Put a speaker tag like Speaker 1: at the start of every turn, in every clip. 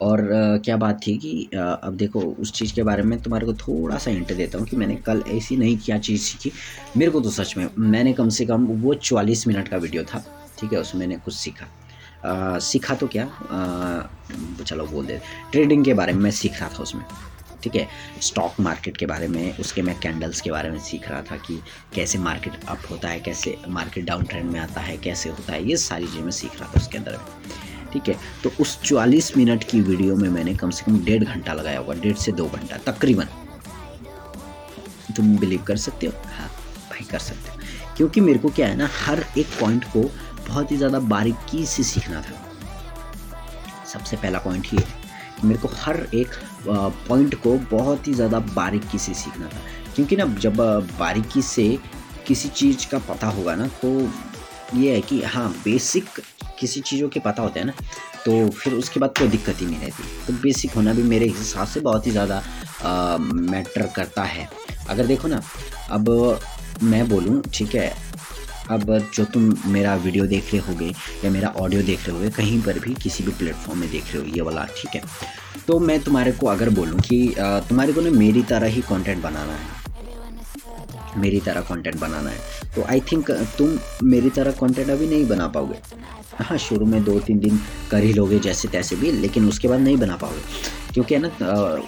Speaker 1: और क्या बात थी कि अब देखो उस चीज़ के बारे में तुम्हारे को थोड़ा सा हिंट देता हूँ कि मैंने कल ऐसी नहीं क्या चीज़ सीखी। मेरे को तो सच में मैंने कम से कम वो चालीस मिनट का वीडियो था ठीक है उसमें मैंने कुछ सीखा। आ, सीखा तो क्या? आ, चलो बोल दे ट्रेडिंग के बारे में मैं सीख रहा था उसमें ठीक है? स्टॉक मार्केट के बारे में उसके मैं कैंडल्स के बारे में सीख रहा था कि कैसे मार्केट अप होता है कैसे मार्केट डाउन ट्रेंड में आता है कैसे होता है ये सारी चीज़ें मैं सीख रहा था उसके अंदर ठीक है? तो उस 44 मिनट की वीडियो में मैंने कम से कम डेढ़ घंटा लगाया होगा, डेढ़ से दो घंटा तकरीबन। तुम बिलीव कर सकते हो? हाँ भाई कर सकते हो। क्योंकि मेरे को क्या है ना, हर एक पॉइंट को बहुत ही ज़्यादा बारीकी से सीखना था। सबसे पहला पॉइंट ये है मेरे को हर एक पॉइंट को बहुत ही ज़्यादा बारीकी से सीखना था। क्योंकि ना, जब बारीकी से किसी चीज़ का पता होगा ना तो ये है कि हाँ बेसिक किसी चीज़ों के पता होते हैं ना तो फिर उसके बाद कोई दिक्कत ही नहीं रहती। तो बेसिक होना भी मेरे हिसाब से बहुत ही ज़्यादा मैटर करता है। अगर देखो ना, अब मैं बोलूँ, ठीक है, अब जो तुम मेरा वीडियो देख रहे होगे या मेरा ऑडियो देख रहे होगे, कहीं पर भी किसी भी प्लेटफॉर्म में देख रहे हो, ये वाला, ठीक है। तो मैं तुम्हारे को अगर बोलूँ कि तुम्हारे को ना मेरी तरह ही कंटेंट बनाना है मेरी तरह कंटेंट बनाना है। तो आई थिंक तुम मेरी तरह कंटेंट अभी नहीं बना पाओगे। हाँ शुरू में दो तीन दिन कर ही लोगे जैसे तैसे भी, लेकिन उसके बाद नहीं बना पाओगे। क्योंकि है ना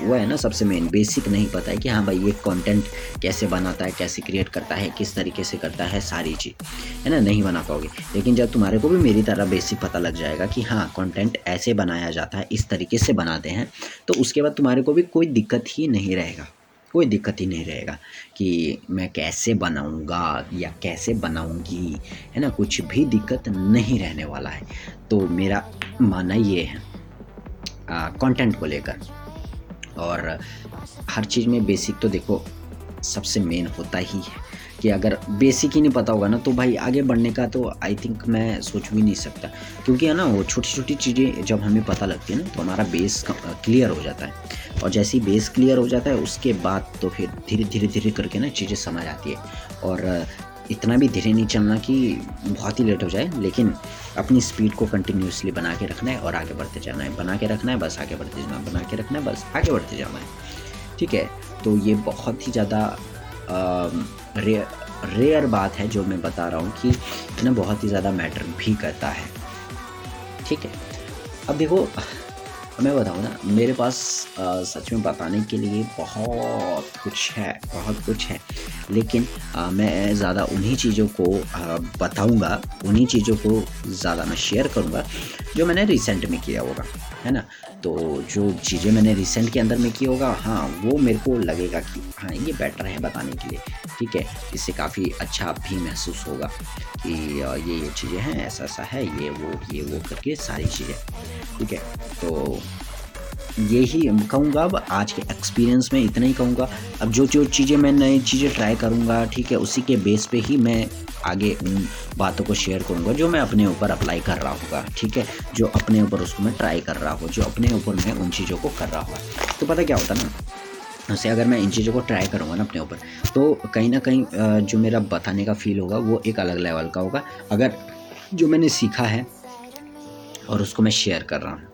Speaker 1: वो है ना सबसे मेन बेसिक नहीं पता है कि हाँ भाई ये कंटेंट कैसे बनाता है, कैसे क्रिएट करता है, किस तरीके से करता है, सारी चीज़, है ना, नहीं बना पाओगे। लेकिन जब तुम्हारे को भी मेरी तरह बेसिक पता लग जाएगा कि हाँ कंटेंट ऐसे बनाया जाता है, इस तरीके से बनाते हैं तो उसके बाद तुम्हारे को भी कोई दिक्कत ही नहीं रहेगा। कोई दिक्कत ही नहीं रहेगा कि मैं कैसे बनाऊँगा या कैसे बनाऊँगी, है ना? कुछ भी दिक्कत नहीं रहने वाला है। तो मेरा मानना ये है कंटेंट को लेकर। और हर चीज़ में बेसिक तो देखो सबसे मेन होता ही है कि अगर बेसिक ही नहीं पता होगा ना तो भाई आगे बढ़ने का तो आई थिंक मैं सोच भी नहीं सकता। क्योंकि है ना, वो छोटी छोटी चीज़ें जब हमें पता लगती है ना तो हमारा बेस क्लियर हो जाता है। और जैसे ही बेस क्लियर हो जाता है, उसके बाद तो फिर धीरे धीरे धीरे करके ना चीज़ें समझ आती है। और इतना भी धीरे नहीं चलना कि बहुत ही लेट हो जाए, लेकिन अपनी स्पीड को कंटिन्यूसली बना के रखना है और आगे बढ़ते जाना है। बना के रखना है, बस आगे बढ़ते जाना बना के रखना है, बस आगे बढ़ते जाना है। ठीक है? तो ये बहुत ही ज़्यादा रेयर रेयर बात है जो मैं बता रहा हूँ कि ना बहुत ही ज़्यादा मैटर भी करता है। ठीक है? अब देखो मैं बताऊँ ना मेरे पास आ, सच में बताने के लिए बहुत कुछ है बहुत कुछ है। लेकिन आ, मैं ज़्यादा उन्हीं चीज़ों को बताऊँगा उन्हीं चीज़ों को ज़्यादा मैं शेयर करूँगा जो मैंने रिसेंट में किया होगा है ना? तो जो चीज़ें मैंने रिसेंट के अंदर में की होगा हाँ वो मेरे को लगेगा कि हाँ ये बेटर है बताने के लिए। ठीक है? इससे काफ़ी अच्छा भी महसूस होगा कि ये ये चीज़ें हैं ऐसा ऐसा है, ये, वो ये, वो करके सारी चीज़ें। ठीक है? तो यही कहूँगा, अब आज के एक्सपीरियंस में इतना ही कहूँगा। अब जो जो चीज़ें मैं नई चीज़ें ट्राई करूँगा, ठीक है, उसी के बेस पे ही मैं आगे उन बातों को शेयर करूँगा, जो मैं अपने ऊपर अप्लाई कर रहा होगा, ठीक है? जो अपने ऊपर उसको मैं ट्राई कर रहा हूँ, जो अपने ऊपर मैं उन चीज़ों को कर रहा हूँ। तो पता क्या होता ना वैसे अगर मैं इन चीज़ों को ट्राई करूँगा ना अपने ऊपर तो कहीं ना कहीं जो मेरा बताने का फील होगा, वो एक अलग लेवल का होगा। अगर जो मैंने सीखा है और उसको मैं शेयर कर रहा हूँ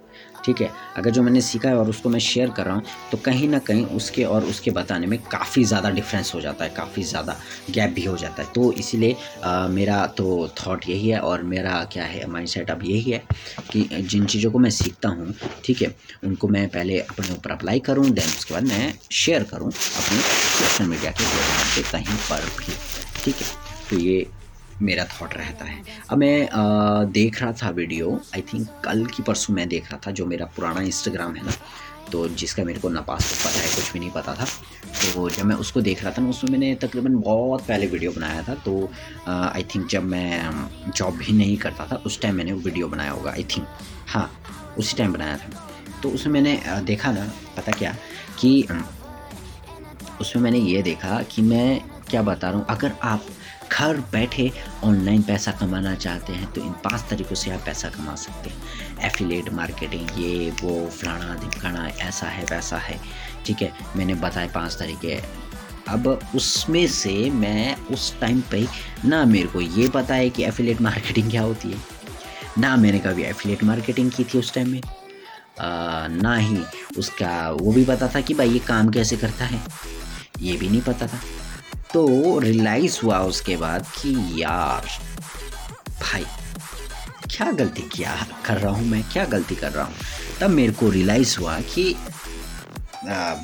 Speaker 1: ठीक है? अगर जो मैंने सीखा है और उसको मैं शेयर कर रहा हूँ तो कहीं ना कहीं उसके और उसके बताने में काफ़ी ज़्यादा डिफरेंस हो जाता है, काफ़ी ज़्यादा गैप भी हो जाता है। तो इसीलिए मेरा तो थाट यही है और मेरा क्या है माइंड सेट अब यही है कि जिन चीज़ों को मैं सीखता हूँ, ठीक है, उनको मैं पहले अपने ऊपर अप्लाई करूँ देन उसके बाद मैं शेयर करूँ अपने सोशल मीडिया के कहीं पर भी, ठीक है? तो ये मेरा थॉट रहता है। अब मैं आ, देख रहा था वीडियो आई थिंक कल की परसों मैं देख रहा था जो मेरा पुराना इंस्टाग्राम है ना तो जिसका मेरे को ना पासवर्ड पता है कुछ भी नहीं पता था। तो जब मैं उसको देख रहा था ना उसमें मैंने तकरीबन बहुत पहले वीडियो बनाया था तो आई थिंक जब मैं जॉब भी नहीं करता था उस टाइम मैंने वो वीडियो बनाया होगा आई थिंक हाँ उसी टाइम बनाया था। तो उसमें मैंने देखा ना पता क्या कि उसमें मैंने ये देखा कि मैं क्या बता रहा हूँ? अगर आप घर बैठे ऑनलाइन पैसा कमाना चाहते हैं तो इन पाँच तरीक़ों से आप पैसा कमा सकते हैं। एफिलेट मार्केटिंग ये वो फलाना धिमकाना ऐसा है वैसा है। ठीक है मैंने बताए पाँच तरीके अब उसमें से मैं उस टाइम पे ना मेरे को ये पता है कि एफिलेट मार्केटिंग क्या होती है। ना मैंने कभी एफिलेट मार्केटिंग की थी उस टाइम में। आ, ना ही उसका वो भी पता था कि भाई ये काम कैसे करता है। ये भी नहीं पता था। तो रियलाइज़ हुआ उसके बाद कि यार, भाई, क्या गलती किया कर रहा हूँ मैं, क्या गलती कर रहा हूँ? तब मेरे को रियलाइज़ हुआ कि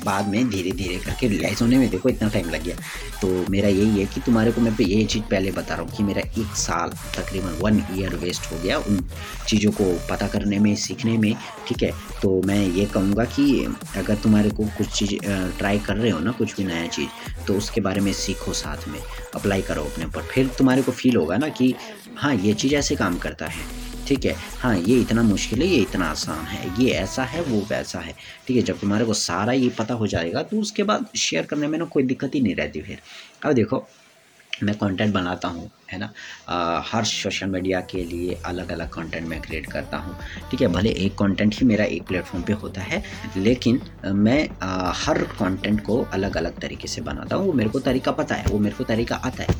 Speaker 1: बाद में धीरे धीरे करके रियलाइज़ होने में देखो इतना टाइम लग गया। तो मेरा यही है कि तुम्हारे को मैं ये चीज़ पहले बता रहा हूँ कि मेरा एक साल तकरीबन वन ईयर वेस्ट हो गया उन चीज़ों को पता करने में, सीखने में, ठीक है? तो मैं ये कहूँगा कि अगर तुम्हारे को कुछ चीज़ ट्राई कर रहे हो ना, कुछ भी नया चीज़ तो उसके बारे में सीखो साथ में अप्लाई करो अपने ऊपर। फिर तुम्हारे को फील होगा ना कि हाँ ये चीज़ ऐसे काम करता है। ठीक है? हाँ ये इतना मुश्किल है ये इतना आसान है। ये ऐसा है वो वैसा है। ठीक है जब तुम्हारे को सारा ये पता हो जाएगा तो उसके बाद शेयर करने में ना कोई दिक्कत ही नहीं रहती फिर। अब देखो मैं कंटेंट बनाता हूँ है ना? आ, हर सोशल मीडिया के लिए अलग अलग कंटेंट मैं क्रिएट करता हूँ। ठीक है भले एक कंटेंट ही मेरा एक प्लेटफॉर्म पे होता है लेकिन मैं आ, हर कंटेंट को अलग अलग तरीके से बनाता हूँ। वो मेरे को तरीका पता है वो मेरे को तरीका आता है।